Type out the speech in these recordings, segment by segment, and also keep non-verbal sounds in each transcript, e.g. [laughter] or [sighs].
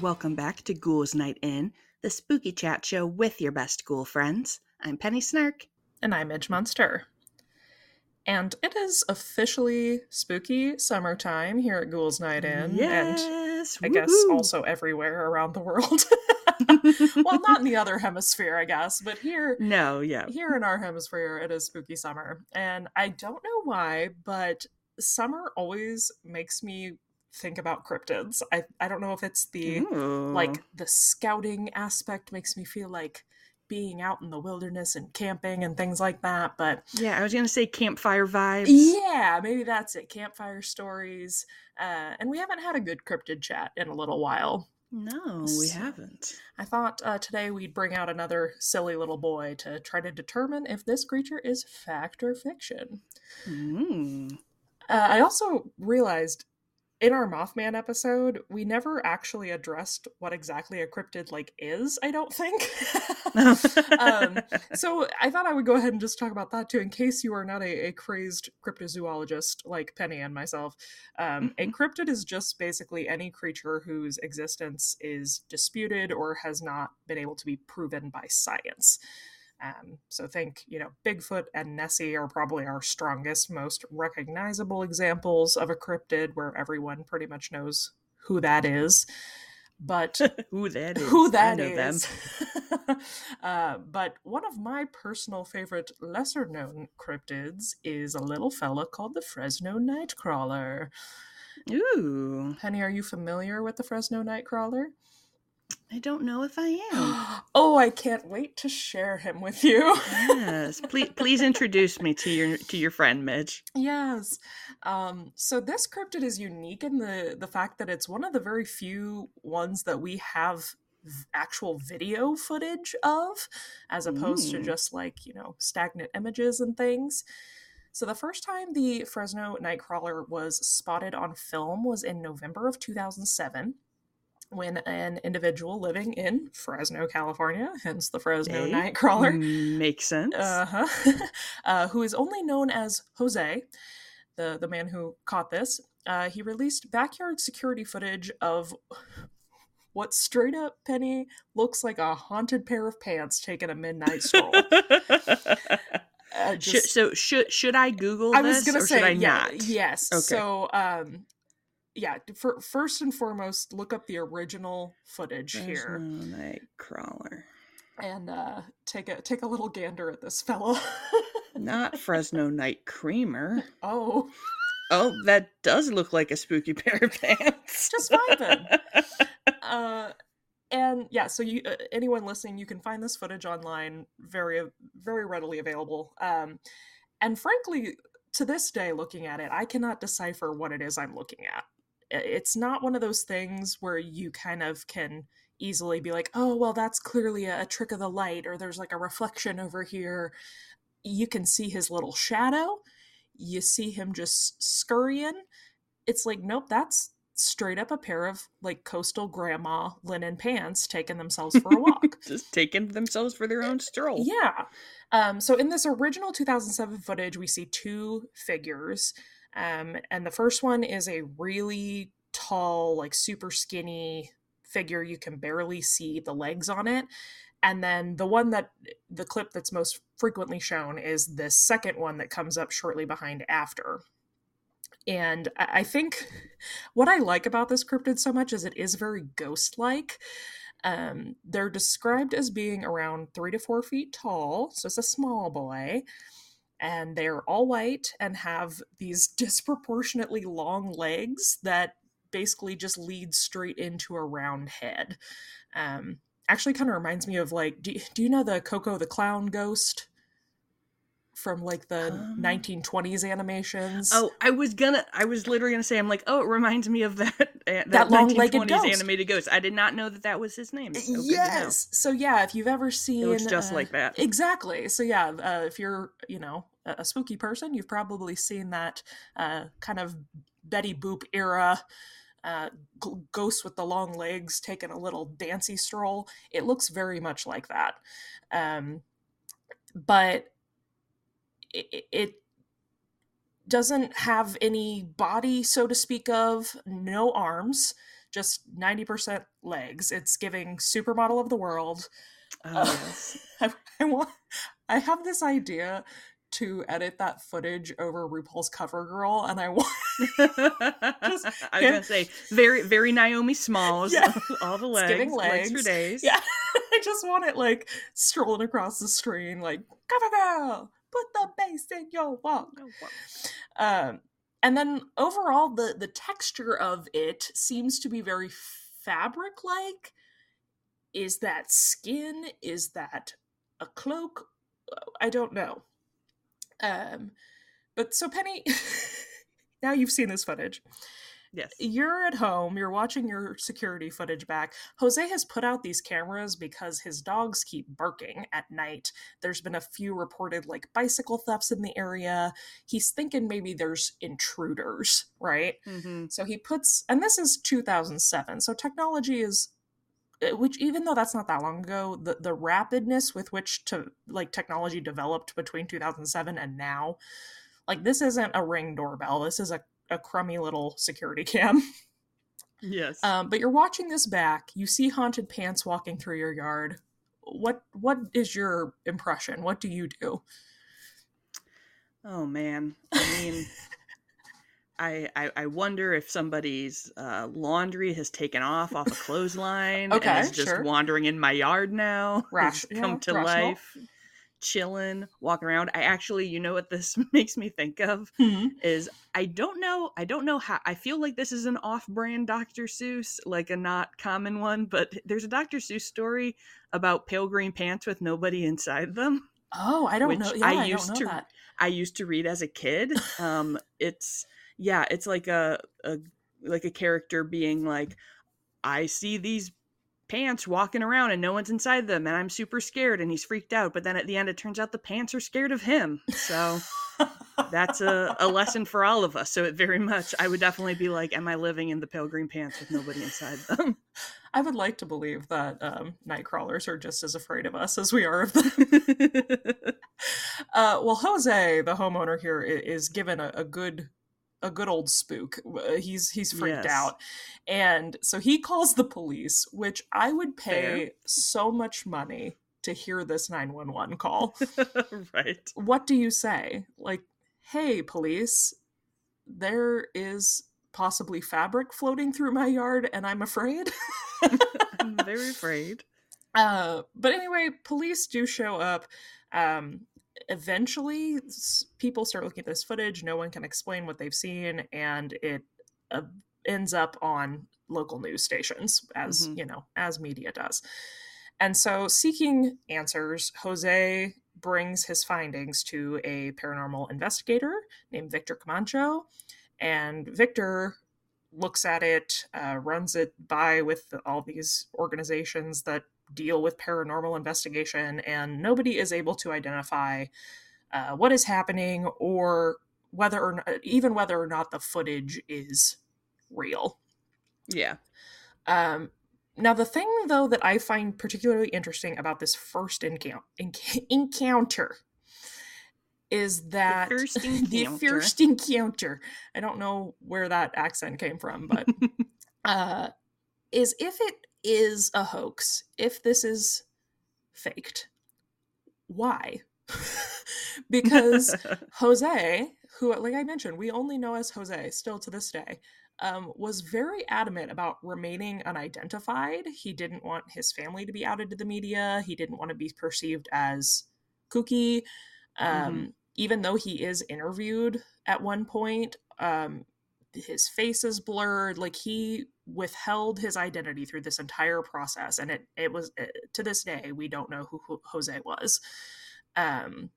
welcome back to Ghouls Night In, the spooky chat show with your best ghoul friends. I'm Penny Snark. And I'm Midge Munster. And it is officially spooky summertime here at Ghouls Night In. Yes, And I guess also everywhere around the world. [laughs] well, not in the other hemisphere, I guess, but here No, yeah. here in our hemisphere it is spooky summer. And I don't know why, but summer always makes me think about cryptids. I, I don't know if it's the Ooh. like the scouting aspect makes me feel like being out in the wilderness and camping and things like that, but yeah, I was gonna say campfire vibes. yeah, maybe that's it. Campfire stories. Uh, and we haven't had a good cryptid chat in a little while. No, we So- haven't. I thought uh, today we'd bring out another silly little boy to try to determine if this creature is fact or fiction. Mm. Uh, I also realized in our Mothman episode, we never actually addressed what exactly a cryptid like is. I don't think. [laughs] um, [laughs] so I thought I would go ahead and just talk about that too, in case you are not a, a crazed cryptozoologist like Penny and myself. Um, A cryptid is just basically any creature whose existence is disputed or has not been able to be proven by science. Um, so think, you know, Bigfoot and Nessie are probably our strongest, most recognizable examples of a cryptid where everyone pretty much knows who that is. But [laughs] who that is? [laughs] who that them. [laughs] uh, but one of my personal favorite lesser known cryptids is a little fella called the Fresno Nightcrawler. Ooh, Penny, are you familiar with the Fresno Nightcrawler? I don't know if I am. [gasps] oh, I can't wait to share him with you. yes, please, [laughs] please introduce me to your to your friend Midge. Yes. Um, so this cryptid is unique in the the fact that it's one of the very few ones that we have actual video footage of, as opposed to just like you know stagnant images and things. So the first time the Fresno Nightcrawler was spotted on film was in November of 2007. When an individual living in Fresno, California, hence the Fresno Hey. Nightcrawler, Makes sense. uh-huh. [laughs] uh, who is only known as Jose, the, the man who caught this. Uh, he released backyard security footage of what straight up Penny looks like a haunted pair of pants taking a midnight stroll. [laughs] Uh, Should, so should should I Google I this was gonna or say should I yeah, not? yes. Okay. So um, yeah. For, first and foremost, look up the original footage here Fresno Nightcrawler. and uh, take a take a little gander at this fellow. [laughs] Not Fresno Night Creamer. oh. Oh, that does look like a spooky [laughs] pair of pants. Just vibing. uh and yeah so you uh, anyone listening you can find this footage online very very readily available um and frankly to this day looking at it i cannot decipher what it is i'm looking at it's not one of those things where you kind of can easily be like oh well that's clearly a, a trick of the light or there's like a reflection over here you can see his little shadow you see him just scurrying it's like nope that's straight up a pair of like coastal grandma linen pants taking themselves for a [laughs] walk. Just taking themselves for their own stroll. yeah. Um, so in this original 2007 footage, we see two figures. Um, and the first one is a really tall, like super skinny figure. You can barely see the legs on it. And then the one that the clip that's most frequently shown is the second one that comes up shortly behind after. And I think [laughs] what I like about this cryptid so much is it is very ghost like. Um, they're described as being around three to four feet tall, so it's a small boy. And they're all white and have these [laughs] disproportionately long legs that basically just lead straight into a round head. Um, actually, kind of reminds me of like, do, do you know the Koko the Clown ghost? from like the Um, 1920s animations. Oh, I was gonna. I was literally gonna say. I'm like, oh, it reminds me of that [laughs] uh, that, long-legged 1920s ghost. animated ghost. I did not know that that was his name. So good to know. yes. So yeah, if you've ever seen, it looks just uh, like that. Exactly. So yeah, uh, if you're you know a, spooky person, you've probably seen that uh, kind of Betty Boop era. Uh, g- ghost with the long legs taking a little dancy stroll. It looks very much like that, um, but it, it doesn't have any body, so to speak, of no arms, just 90% legs. It's giving supermodel of the world. Oh, Uh, yes. [laughs] I, I want I have this idea to edit that footage over RuPaul's Cover Girl, and I [laughs] want [laughs] I was gonna say [laughs] very, very Naomi Smalls. Yeah. All the legs, giving legs for days. yeah, I just want it like strolling across the screen, like Cover Girl, put the bass in your walk. Um, and then overall, the the texture of it seems to be very fabric like. Is that skin? Is that a cloak? I don't know. Um, but so Penny, [laughs] now you've seen this footage. Yes. You're at home, you're watching your security footage back. Jose has put out these cameras because his dogs keep barking at night. There's been a few reported like bicycle thefts in the area. He's thinking maybe there's intruders, right? hmm So he puts, and this is 2007, so technology is, which even though that's not that long ago, the the rapidness with which to like technology developed between 2007 and now, like this isn't a ring doorbell. This is a a crummy little security [laughs] cam. Yes. Um, but you're watching this back. You see haunted pants walking through your yard. What what is your impression? What do you do? oh man. I mean, [laughs] I, I I wonder if somebody's uh, laundry has taken off off a clothesline Okay, and is just sure. wandering in my yard now. [laughs] Rash- come yeah, to rational. life, chilling, walking around. I actually, you know what this [laughs] makes me think of Hmm. is I don't know I don't know how I feel like this is an off-brand Dr. Seuss, like a not common one, but there's a Dr. Seuss story about pale green pants with nobody inside them. Oh, I don't know. Yeah, I I, used don't to- that. I used to read as a kid. Um it's yeah, it's like a, a like a character being like I see these pants walking around and no one's inside them and I'm super scared and he's freaked out, but then at the end it turns out the pants are scared of him. So that's a, a lesson for all of us. So it very much, I would definitely be like, am I living in the pale green pants with nobody inside them? [laughs] I would like to believe that um, night crawlers are just as afraid of us as we are of them. [laughs] Uh, well, Jose, the homeowner here, is given a, a good a good old spook. Uh, He's he's freaked Yes. out, and so he calls the police. Which I would pay Fair. so much money to hear this nine one one call. [laughs] right. what do you say? Like, hey, police, there is possibly fabric floating through my yard, and I'm afraid. [laughs] I'm very afraid. Uh, but anyway, police do show up. Um, eventually, people start looking at this footage. No one can explain what they've seen, and it uh, ends up on local news stations, as Mhm. you know, as media does. And so, seeking answers, Jose brings his findings to a paranormal investigator named Victor Camacho, and Victor looks at it, uh, runs it by with all these organizations that deal with paranormal investigation, and nobody is able to identify uh, what is happening or whether or not, even whether or not the footage is real. Yeah. Um, now, the thing though that I find particularly interesting about this first encou- enc- encounter is that first [laughs] the first encounter. I don't know where that accent came from, but [laughs] uh, is if it is a hoax, if this is faked, why? [laughs] because [laughs] Jose, who, like I mentioned, we only know as Jose still to this day, um, was very adamant about remaining unidentified. He didn't want his family to be outed to the media. He didn't want to be perceived as kooky. Um, Even though he is interviewed at one point, um, his face is blurred. Like he withheld his identity through this entire process, and it it was uh, to this day we don't know who, who Jose was. Um,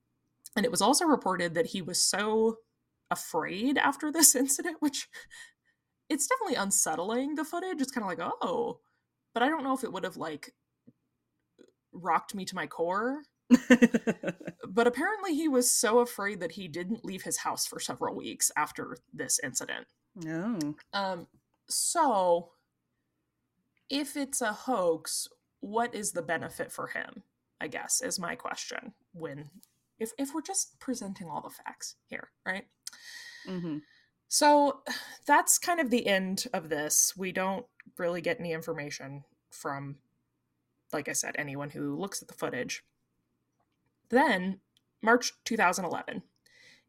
and it was also reported that he was so afraid after this [laughs] incident, which it's definitely unsettling. The footage, it's kind of like oh, but I don't know if it would have like rocked me to my core. [laughs] But apparently, he was so afraid that he didn't leave his house for several weeks after this incident. No. Um, so if it's a hoax, what is the benefit for him? I guess is my question. When if if we're just presenting all the facts here, right? Mm-hmm. So that's kind of the end of this. We don't really get any information from, like I said, anyone who looks at the footage. Then, March 2011,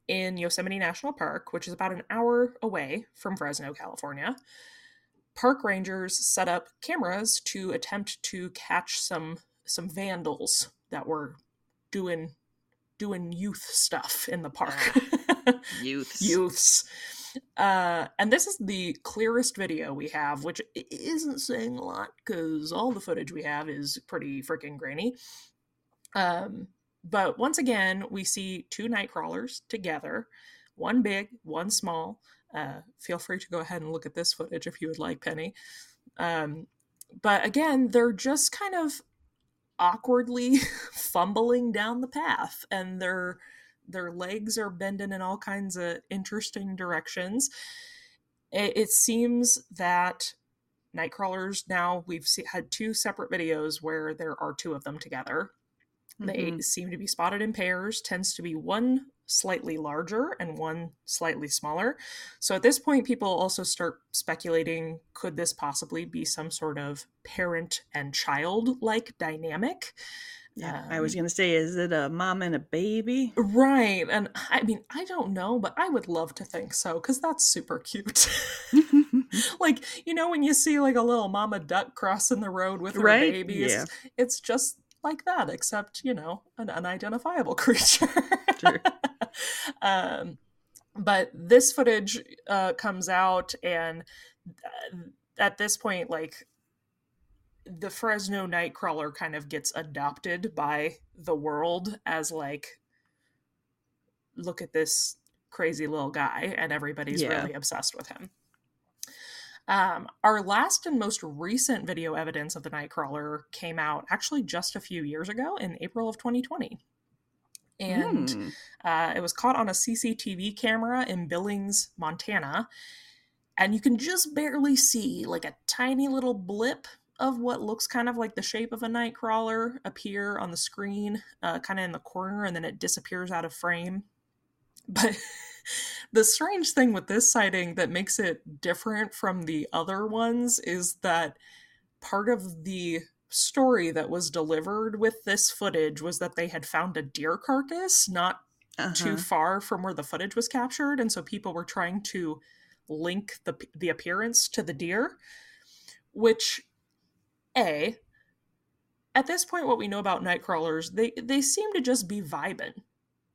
in Yosemite National Park, which is about an hour away from Fresno, California, park rangers set up cameras to attempt to catch some some vandals that were doing doing youth stuff in the park. [laughs] Youths. Youths. Uh, and this is the clearest video we have, which isn't saying a lot because all the footage we have is pretty freaking grainy. Um, but once again, we see two night crawlers together, one big, one small. Uh, feel free to go ahead and look at this footage if you would like, Penny. Um, but again, they're just kind of awkwardly [laughs] fumbling down the path, and their their legs are bending in all kinds of interesting directions. It, it seems that Nightcrawlers now we've see, had two separate videos where there are two of them together. They Mhm. seem to be spotted in pairs, tends to be one slightly larger and one slightly smaller. So at this point, people also start speculating could this possibly be some sort of parent and child like dynamic? Yeah, I was Um, gonna say, is it a mom and a baby? Right. And I mean, I don't know, but I would love to think so because that's super cute. [laughs] [laughs] like, you know, when you see like a little mama duck crossing the road with her Right? babies, Yeah. it's just like that, except, you know, an unidentifiable [laughs] creature. Um, but this footage uh, comes out, and uh, at this point, like, the Fresno Nightcrawler kind of gets adopted by the world as like look at this crazy little guy and everybody's Yeah. really obsessed with him. Um, our last and most recent video evidence of the Nightcrawler came out actually just a few years ago in April of 2020. And Hmm. uh, it was caught on a CCTV camera in Billings, Montana. And you can just barely see like a tiny little blip of what looks kind of like the shape of a Nightcrawler appear on the screen, uh, kind of in the corner, and then it disappears out of frame. [laughs] But the strange thing with this sighting that makes it different from the other ones is that part of the story that was delivered with this footage was that they had found a deer carcass not too Uh-huh. far from where the footage was captured and so people were trying to link the the appearance to the deer which a at this point what we know about night crawlers they they seem to just be vibing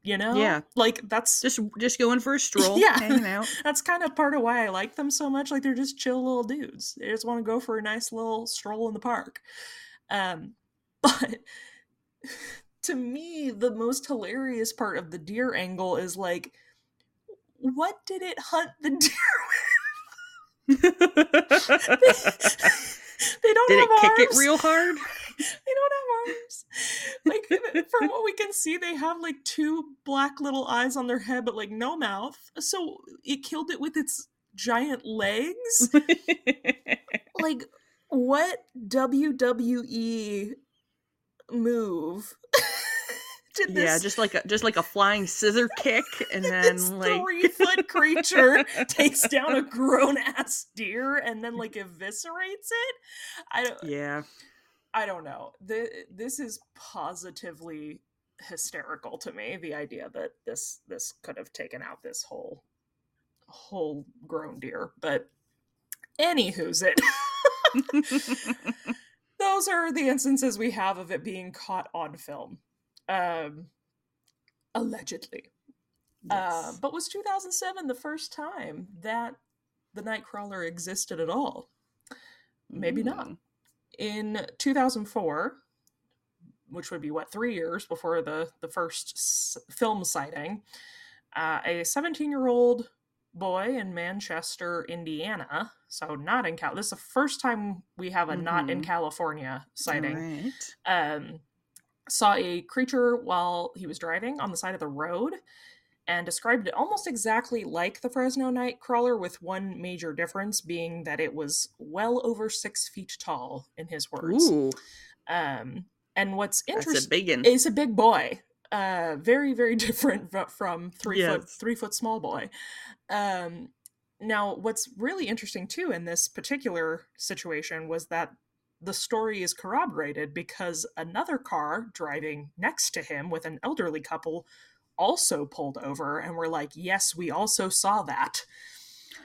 you know Yeah. like that's Just just going for a [laughs] stroll, Yeah. hanging out. [laughs] that's kind of part of why I like them so much. Like they're just chill little dudes. They just want to go for a nice little stroll in the park. Um, [laughs] but to me, the most hilarious part of the deer angle is like, what did it hunt the deer with? [laughs] they don't Did have it kick it real hard? [laughs] they don't have arms. Like from what we can see, they have like two black little eyes on their head, but like no mouth. So it killed it with its giant legs. [laughs] like what WWE move did this yeah, just like a just like a flying scissor [laughs] kick, and then this like three foot creature [laughs] takes down a grown ass deer and then like eviscerates it? I don't yeah, I don't know. The, this is positively hysterical to me. The idea that this this could have taken out this whole whole grown deer, but anywho's it. [laughs] Those are the instances we have of it being caught on film, um, allegedly. Uh, but was 2007 the first time that the Nightcrawler existed at all? maybe not. Mm. in 2004 which would be what three years before the the first s- film sighting uh, a 17 year old boy in manchester indiana so not in cal this is the first time we have a not in Mhm. california sighting Alright. um, saw a creature while he was driving on the side of the road and described it almost exactly like the Fresno Nightcrawler, with one major difference being that it was well over six feet tall, in his words. Ooh, Um, and what's interesting, is a big boy. Uh, very, very [laughs] different from three foot three foot small boy. Um, now, what's really interesting too in this particular situation was that the story is corroborated because another car driving next to him with an elderly couple also pulled over and were like, Yes, we also saw that.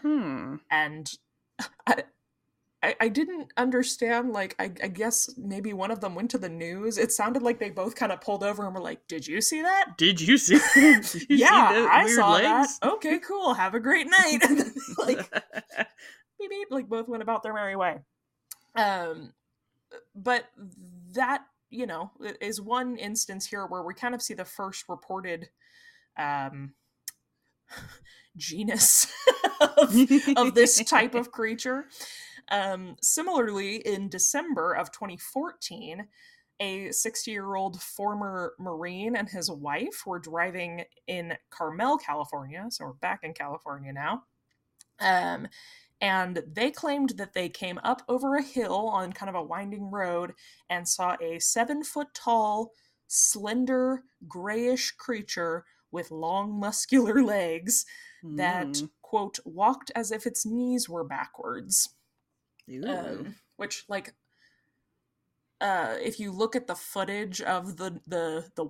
Hmm. And [laughs] I, I, I didn't understand. Like, I, I guess maybe one of them went to the news. It sounded like they both kind of pulled over and were like, "Did you see that? Did you see? [laughs] Did you yeah, see I saw legs? that. Okay, cool. Have a great night." [laughs] Like, beep, beep, like both went about their merry way. Um, but that you know is one instance here where we kind of see the first reported um [laughs] genus [laughs] of, of this type of [laughs] creature. Um, similarly, in December of 2014, a 60 year old former Marine and his wife were driving in Carmel, California. So we're back in California now. Um, and they claimed that they came up over a hill on kind of a winding road and saw a seven foot tall, slender, grayish creature with long, muscular [laughs] legs that, Mm. quote, walked as if its knees were backwards. Um, which, like, uh, if you look at the footage of the the the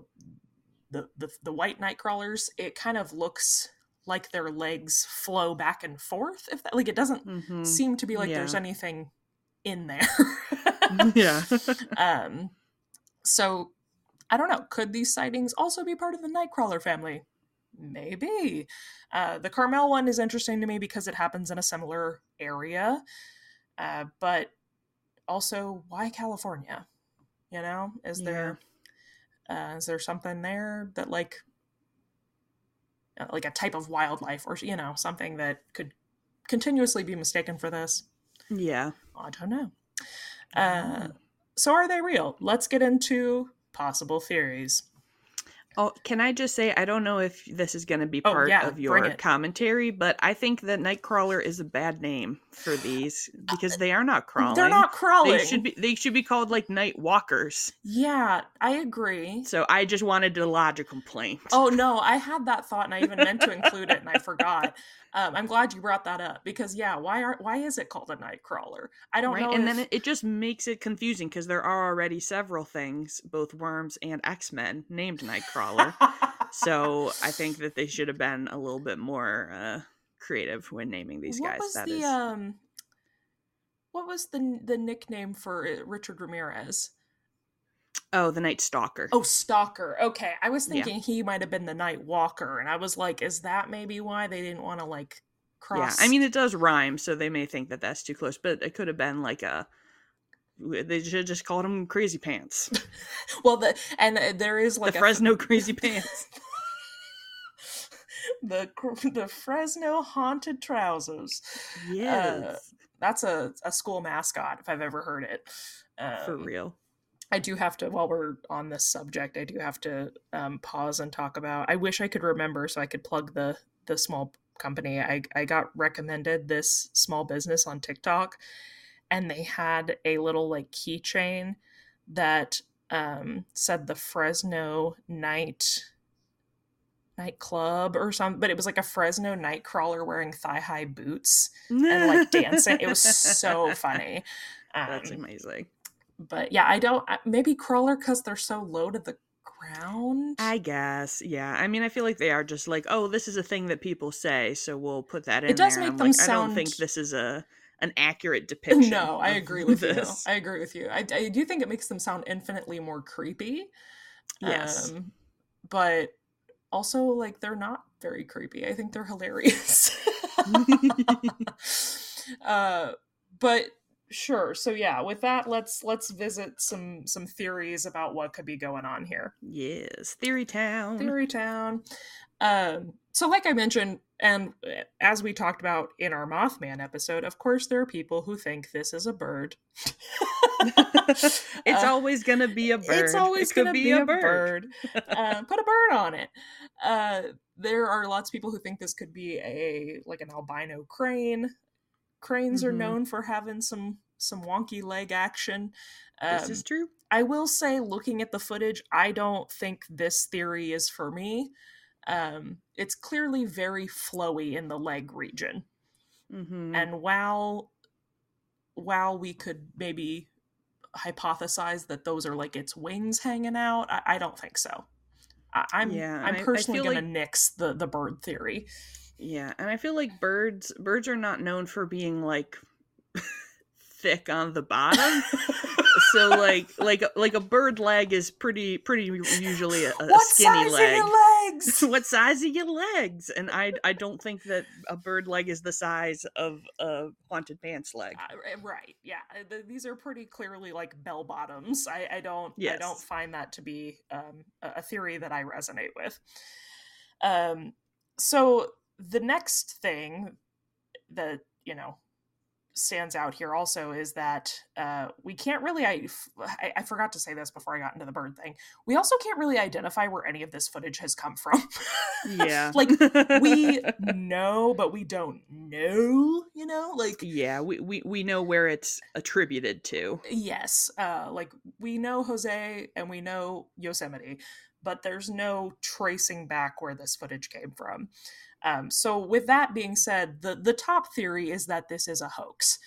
the the, the white night crawlers, it kind of looks like their legs flow back and forth. If that, like, it doesn't Mhm. seem to be like Yeah. there's anything in there. [laughs] yeah. [laughs] um, so I don't know. Could these sightings also be part of the Nightcrawler family? Maybe. Uh, the Carmel one is interesting to me because it happens in a similar area, uh, but also why California? You know, is there uh, is there something there that like like a type of wildlife or you know something that could continuously be mistaken for this? yeah. I don't know. Uh, so are they real? Let's get into possible theories. Oh, can I just say I don't know if this is going to be Oh, part yeah, of your commentary, but I think that Nightcrawler is a bad name for these because they are not [sighs] crawling. They're not crawling. They should be. They should be called like night walkers. Yeah, I agree. So I just wanted to lodge a complaint. Oh no, I had that thought and I even meant to include it and I forgot. [laughs] Um, I'm glad you brought that up because yeah, why are why is it called a Nightcrawler? I don't right, know. and if- then it, just makes it confusing because there are already several things, both worms and X Men, named Nightcrawler. so I think that they should have been a little bit more uh, creative when naming these what guys. was That the is- um what was the the nickname for uh, Richard Ramirez? Oh, the Night Stalker. Oh, Stalker. Okay, I was Yeah. thinking he might have been the Night Walker, and I was like, is that maybe why they didn't want to like cross? Yeah, I mean it does rhyme, so they may think that that's too close, but it could have been like a. They should just called him Crazy Pants, [laughs] well, the and uh, there is like the a- Fresno Crazy [laughs] Pants. the the Fresno haunted trousers. Yes, That's a, a school mascot if I've ever heard it. for Um, real. I do have to, while we're on this subject, I do have to um, pause and talk about. I wish I could remember so I could plug the the small company. I I got recommended this small business on TikTok, and they had a little like keychain that um, said the Fresno Night nightclub or something, but it was like a Fresno night crawler wearing thigh high boots and like dancing. It was so [laughs] funny. That's Um, amazing. But yeah, I don't. Maybe crawler because they're so low to the ground. I guess, yeah. I mean, I feel like they are just like, oh, this is a thing that people say, so we'll put that in. It does there. make I'm them like, I don't think this is a an accurate [laughs] depiction. no, I agree with this. you. I agree with you. I, I do think it makes them sound infinitely more creepy. Yes. Um, but also, like, they're not very creepy. I think they're hilarious. [laughs] [laughs] uh, but sure. So yeah, with that, let's let's visit some some theories about what could be going on here. yes, Theory Town. Theory Town. Um, so, like I mentioned, and as we talked about in our Mothman episode, of course, there are people who think this is a bird. [laughs] it's Uh, always gonna be a bird. It's always it going to be, a bird. [laughs] uh, put a bird on it. Uh, there are lots of people who think this could be a like an albino crane. Cranes are Mhm. known for having some some wonky leg action. this Um, is true. I will say, looking at the footage, I don't think this theory is for me. Um, it's clearly very flowy in the leg region. Mm-hmm. And while while we could maybe hypothesize that those are like its wings hanging out, I, I don't think so. I, I'm Yeah, I'm I- I personally gonna like- nix the the bird theory. Yeah, and I feel like birds birds are not known for being like [laughs] thick on the bottom. so like [laughs] like like a bird leg is pretty pretty usually a, a what skinny size leg. are your legs? [laughs] what size are your legs? And I I don't think that a bird leg is the size of a haunted pants leg. Uh, right yeah uh, these are pretty clearly like bell bottoms i, I don't yes. i don't find that to be um, a, a theory that i resonate with um so the next thing that you know stands out here also is that uh, we can't really I I forgot to say this before i got into the bird thing we also can't really identify where any of this footage has come from Yeah. [laughs] like we [laughs] know but we don't know you know like yeah, we, we we know where it's attributed to. yes uh like we know jose and we know yosemite but there's no tracing back where this footage came from um so with that being said the the top theory is that this is a hoax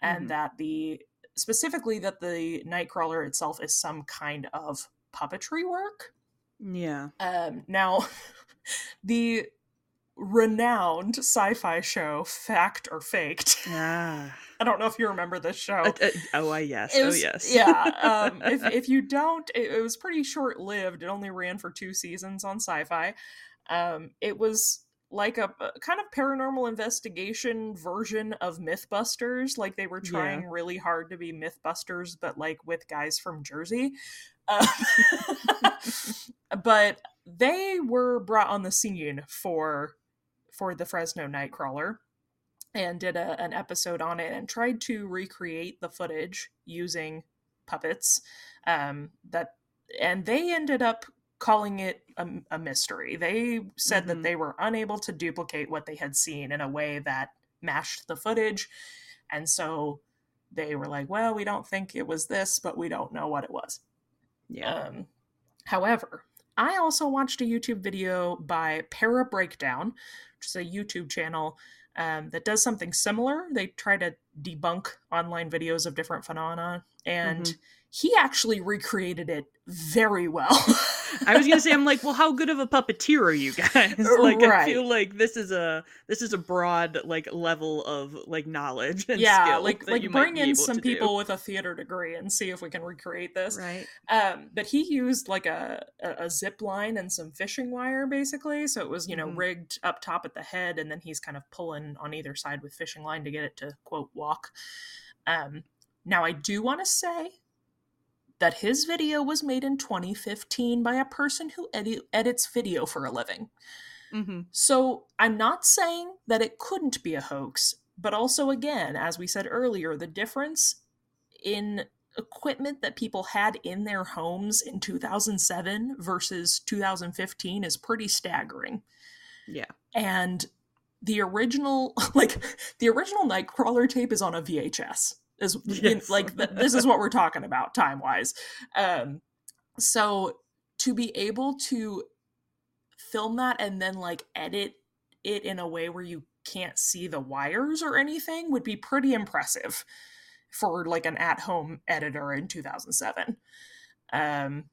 and Mhm. that the specifically that the nightcrawler itself is some kind of puppetry work Yeah. um now [laughs] the renowned sci-fi show fact or faked Ah. [laughs] i don't know if you remember this show Uh, uh, oh, I yes. it oh, yes. yeah. Um, [laughs] if if you don't, it, it was pretty short lived. It only ran for two seasons on Sci-Fi. Um, it was like a, a kind of paranormal investigation version of MythBusters. Like they were Yeah. trying really hard to be MythBusters, but like with guys from Jersey. Uh, [laughs] but they were brought on the scene for for the Fresno Nightcrawler and did a, an episode on it and tried to recreate the footage using puppets um, that and they ended up calling it a, a mystery they said that Mhm. they were unable to duplicate what they had seen in a way that matched the footage and so they were like well we don't think it was this but we don't know what it was Yeah. um, however, I also watched a YouTube video by Para Breakdown, which is a YouTube channel um, that does something similar. They try to debunk online videos of different phenomena, and Mhm. he actually recreated it very well. I was gonna say, I'm like, [laughs] well, how good of a puppeteer are you guys? [laughs] like, I feel like this is a this is a broad like level of like knowledge and yeah, skill like like bring in some to do. people with a theater degree and see if we can recreate this. right? um but he used like a, a a zip line and some fishing wire basically so it was you know Mhm. rigged up top at the head and then he's kind of pulling on either side with fishing line to get it to quote walk um now i do want to say that his video was made in 2015 by a person who edit, edits video for a living Mm-hmm. so I'm not saying that it couldn't be a hoax, but also, again, as we said earlier, the difference in equipment that people had in their homes in 2007 versus 2015 is pretty staggering. Yeah. And the original, [laughs] like, the original Nightcrawler tape is on a VHS. Is [laughs] Yes. like th- this is what we're talking about time wise. Um, so to be able to film that and then like edit it in a way where you can't see the wires or anything would be pretty impressive for like an at-home editor in 2007 um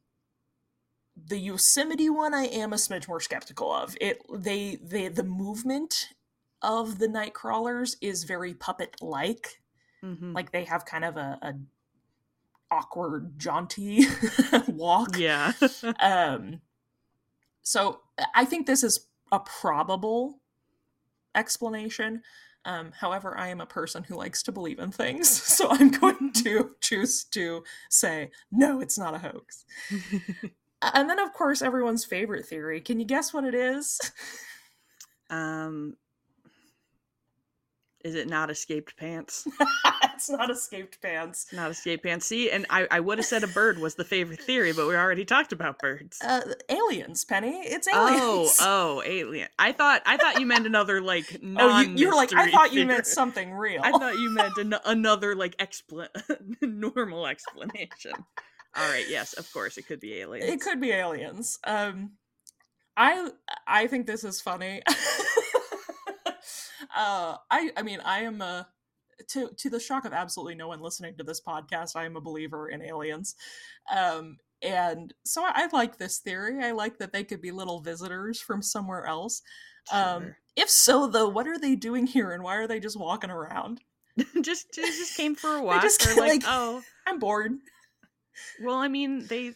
the yosemite one i am a smidge more skeptical of it they they the movement of the night crawlers is very puppet like Mm-hmm. like they have kind of a, a awkward jaunty [laughs] walk yeah. [laughs] um so i think this is a probable explanation um however i am a person who likes to believe in things [laughs] so i'm going to choose to say no it's not a hoax and then of course everyone's favorite theory can you guess what it is um. Is it not escaped pants? [laughs] it's not escaped pants Not escaped pants. See, and I, I would have said a bird was the favorite theory, but we already talked about birds. uh aliens penny it's Oh, aliens oh, oh, alien! I thought I thought you meant another like [laughs] oh you, you're like i thought you meant something real I thought you meant an- another like expla- [laughs] normal explanation. All right, yes, of course, it could be aliens. It could be aliens. Um, I I think this is funny. Uh, I I mean I am a to to the shock of absolutely no one listening to this podcast. I am a believer in aliens, um, and so I, I like this theory. I like that they could be little visitors from somewhere else. Um, if so, though, what are they doing here, and why are they just walking around? [laughs] just just came for a walk. just They're [laughs] like, like- oh, I'm bored. well, I mean, they.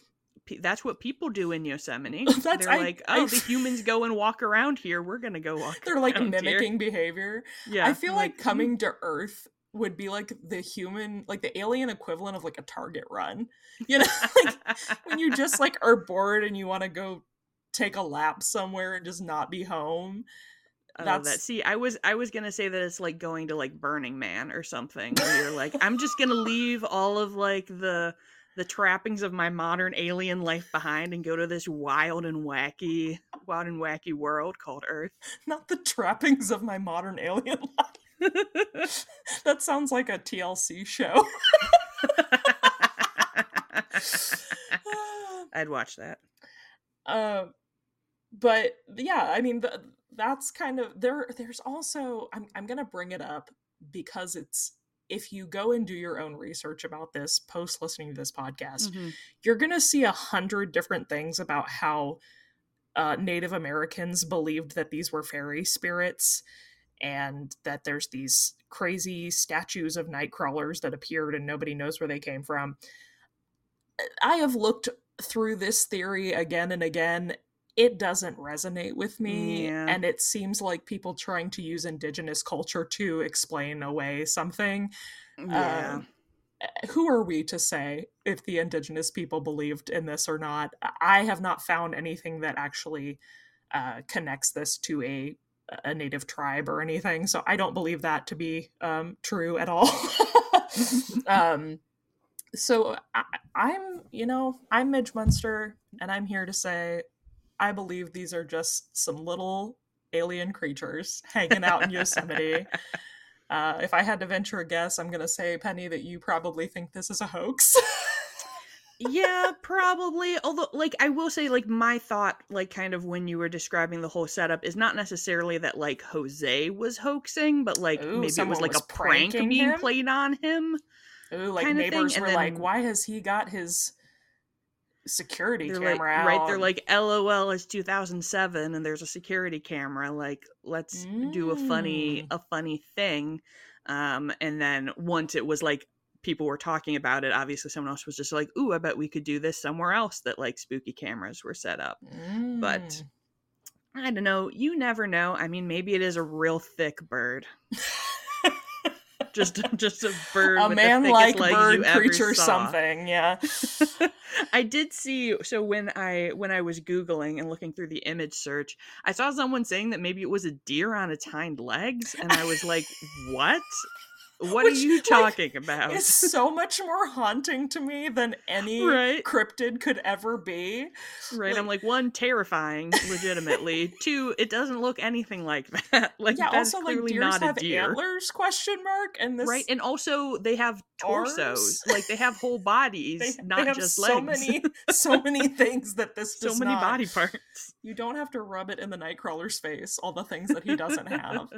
That's what people do in Yosemite. [laughs] That's- They're I- like, I- oh, the [laughs] humans go and walk around here. We're gonna go walk. [laughs] They're like around here." mimicking behavior. Yeah, I feel like, "Hmm, coming to Earth would be like the human, like the alien equivalent of like a Target run. You know, like when you just like are bored and you want to go take a lap somewhere and just not be home. Oh, that That's- see, I was I was gonna say that it's like going to like Burning Man or something. Where you're like, I'm just gonna leave all of like the the trappings of my modern alien life behind and go to this wild and wacky, wild and wacky world called Earth. [laughs] Not the trappings of my modern alien [laughs] life. [laughs] that sounds like a TLC show. I'd watch that. [sighs] uh, but yeah, I mean, th- that's kind of there. There's also I'm I'm gonna bring it up because it's if you go and do your own research about this post listening to this podcast, Mhm. you're gonna see a hundred different things about how uh, Native Americans believed that these were fairy spirits, and that there's these crazy statues of night crawlers that appeared and nobody knows where they came from. I have looked through this theory again and again. It doesn't resonate with me, Yeah. and it seems like people trying to use indigenous culture to explain away something. Yeah. Um, who are we to say if the indigenous people believed in this or not? I have not found anything that actually uh, connects this to a a native tribe or anything, so I don't believe that to be um, true at all. [laughs] [laughs] um, so I, I'm, you know, I'm Midge Munster, and I'm here to say I believe these are just some little alien creatures [laughs] hanging out in Yosemite. [laughs] Uh, if I had to venture a guess, I'm going to say, Penny, that you probably think this is a hoax. [laughs] yeah, probably. Although, like, I will say, like, my thought, like, kind of when you were describing the whole setup, is not necessarily that, like, Jose was hoaxing, but, like, Ooh, maybe it was, like, was a prank being him? played on him. Ooh, like neighbors were like, why has he got his security They're camera like, right? They're like, LOL, it's 2007, and there's a security camera. Like, let's do a funny, Mm. a funny thing. Um, and then once it was like people were talking about it, obviously someone else was just like, "Ooh, I bet we could do this somewhere else." That like spooky cameras were set up. but- Mm. I don't know. You never know. I mean, maybe it is a real thick bird. [laughs] Just, just a bird. a man like bird creature something, yeah. [laughs] [laughs] I did see so when I when I was googling and looking through the image search, I saw someone saying that maybe it was a deer on its hind legs and I was like, "What? What Which, are you like, talking about?" It's so much more haunting to me than any right? cryptid could ever be. Right. I'm like- like, one, terrifying, legitimately. [laughs] Two, it doesn't look anything like that. [laughs] Like yeah, that's also like clearly deers not a have deer. antlers question mark and this Right, and also they have torsos, arms. like they have whole bodies, they, not they just so legs. many [laughs] so many things that this so many not. body parts. You don't have to rub it in the Nightcrawler's face, all the things that he doesn't have.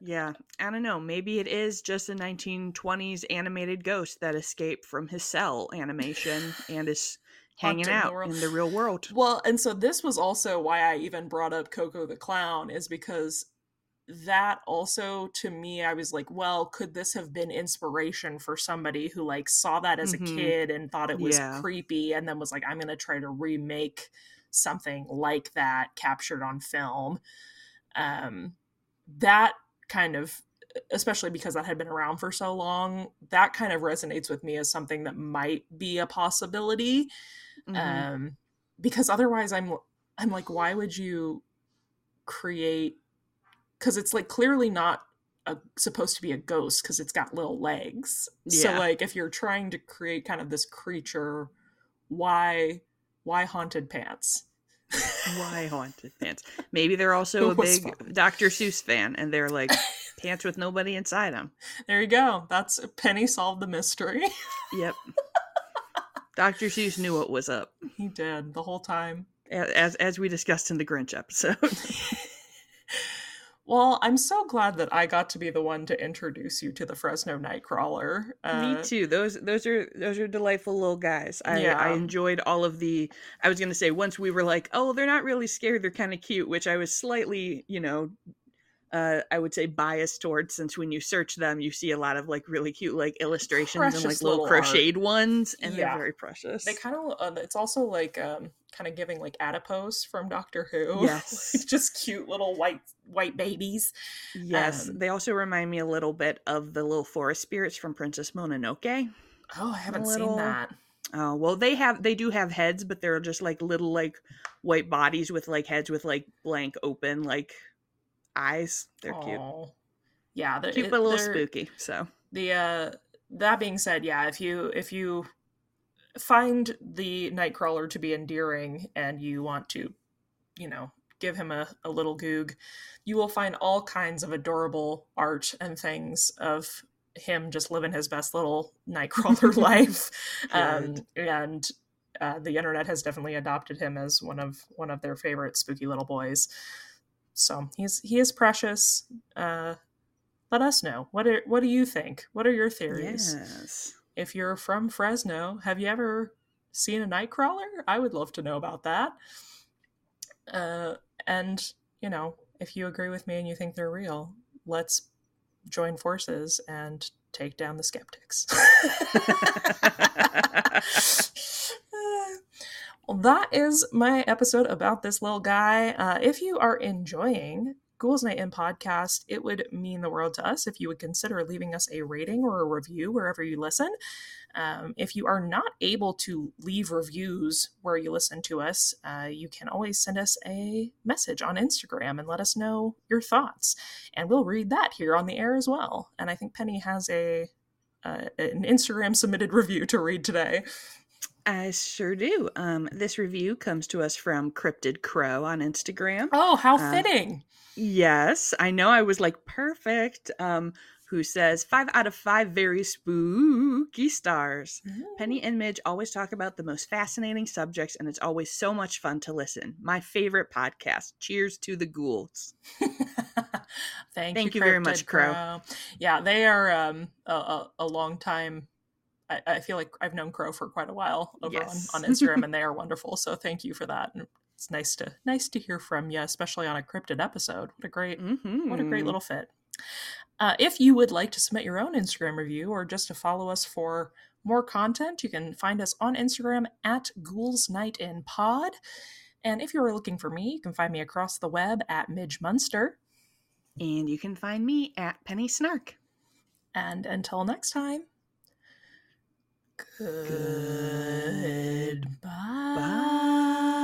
Yeah, I don't know. Maybe it is just a 1920s animated ghost that escaped from his cell animation and is hanging Haunting the out in the real world. Well, and so this was also why I even brought up Koko the Clown, is because that also to me, I was like, well, could this have been inspiration for somebody who like saw that as Mhm. a kid and thought it was Yeah. creepy and then was like, I'm gonna try to remake something like that captured on film. Um that kind of especially because that had been around for so long, that kind of resonates with me as something that might be a possibility. Mhm. um because otherwise i'm i'm like why would you create because it's like clearly not a, supposed to be a ghost because it's got little legs. So like if you're trying to create kind of this creature why why haunted pants Why [laughs] haunted pants? Maybe they're also a big fun. Dr. Seuss fan and they're like [laughs] pants with nobody inside them. there you go that's penny solved the mystery Yep. [laughs] Dr. Seuss knew what was up, he did the whole time as as we discussed in the Grinch episode. Well, I'm so glad that I got to be the one to introduce you to the Fresno Nightcrawler. Uh, Me too. Those those are those are delightful little guys. I, yeah. I enjoyed all of the. I was gonna say once we were like, oh, they're not really scared. They're kind of cute, which I was slightly, you know, uh, I would say biased towards since when you search them, you see a lot of like really cute like illustrations precious and like little, little crocheted art. ones, and yeah. they're very precious. They kind of uh, it's also like um, kind of giving like adipose from Doctor Who. [laughs] Yes, just cute little white white babies. Yes, um, they also remind me a little bit of the little forest spirits from Princess Mononoke. Oh, I haven't little... seen that. Oh well, they have they do have heads, but they're just like little like white bodies with like heads with like blank open like eyes. They're Aww. cute. Yeah, they're cute but a little spooky. So the uh that being said, yeah, if you if you find the Nightcrawler to be endearing and you want to, you know, give him a, a little goog, you will find all kinds of adorable art and things of him just living his best little [laughs] Nightcrawler [laughs] life. Um, and uh, the internet has definitely adopted him as one of one of their favorite spooky little boys. So he's he is precious. Uh, let us know what are what do you think? What are your theories? Yes. If you're from Fresno, have you ever seen a nightcrawler? I would love to know about that. Uh, and you know, if you agree with me and you think they're real, let's join forces and take down the skeptics. [laughs] [laughs] Well, that is my episode about this little guy. Uh, if you are enjoying Ghouls Night In podcast, it would mean the world to us if you would consider leaving us a rating or a review wherever you listen. Um, if you are not able to leave reviews where you listen to us, uh, you can always send us a message on Instagram and let us know your thoughts, and we'll read that here on the air as well. And I think Penny has a uh, an Instagram submitted review to read today. I sure do. Um, this review comes to us from Cryptid Crow on Instagram. Oh, how uh, fitting. Yes, I know. I was like, perfect. Um, who says five out of five very spooky stars. Mm. Penny and Midge always talk about the most fascinating subjects, and it's always so much fun to listen. My favorite podcast. Cheers to the ghouls. Thank, [laughs] Thank you, you very much, Crow. Crow. Yeah, they are um, a, a, a long time I, I, feel like I've known Crow for quite a while over yes. on, on [laughs] Instagram, and they are wonderful. So thank you for that. And it's nice to nice to hear from you, especially on a cryptid episode. What a great mm-hmm. what a great mm-hmm. little fit. Uh, if you would like to submit your own Instagram review or just to follow us for more content, you can find us on Instagram at Ghouls Night in Pod. And if you're looking for me, you can find me across the web at Midge Munster. And you can find me at Penny Snark. And until next time. Goodbye. Bye.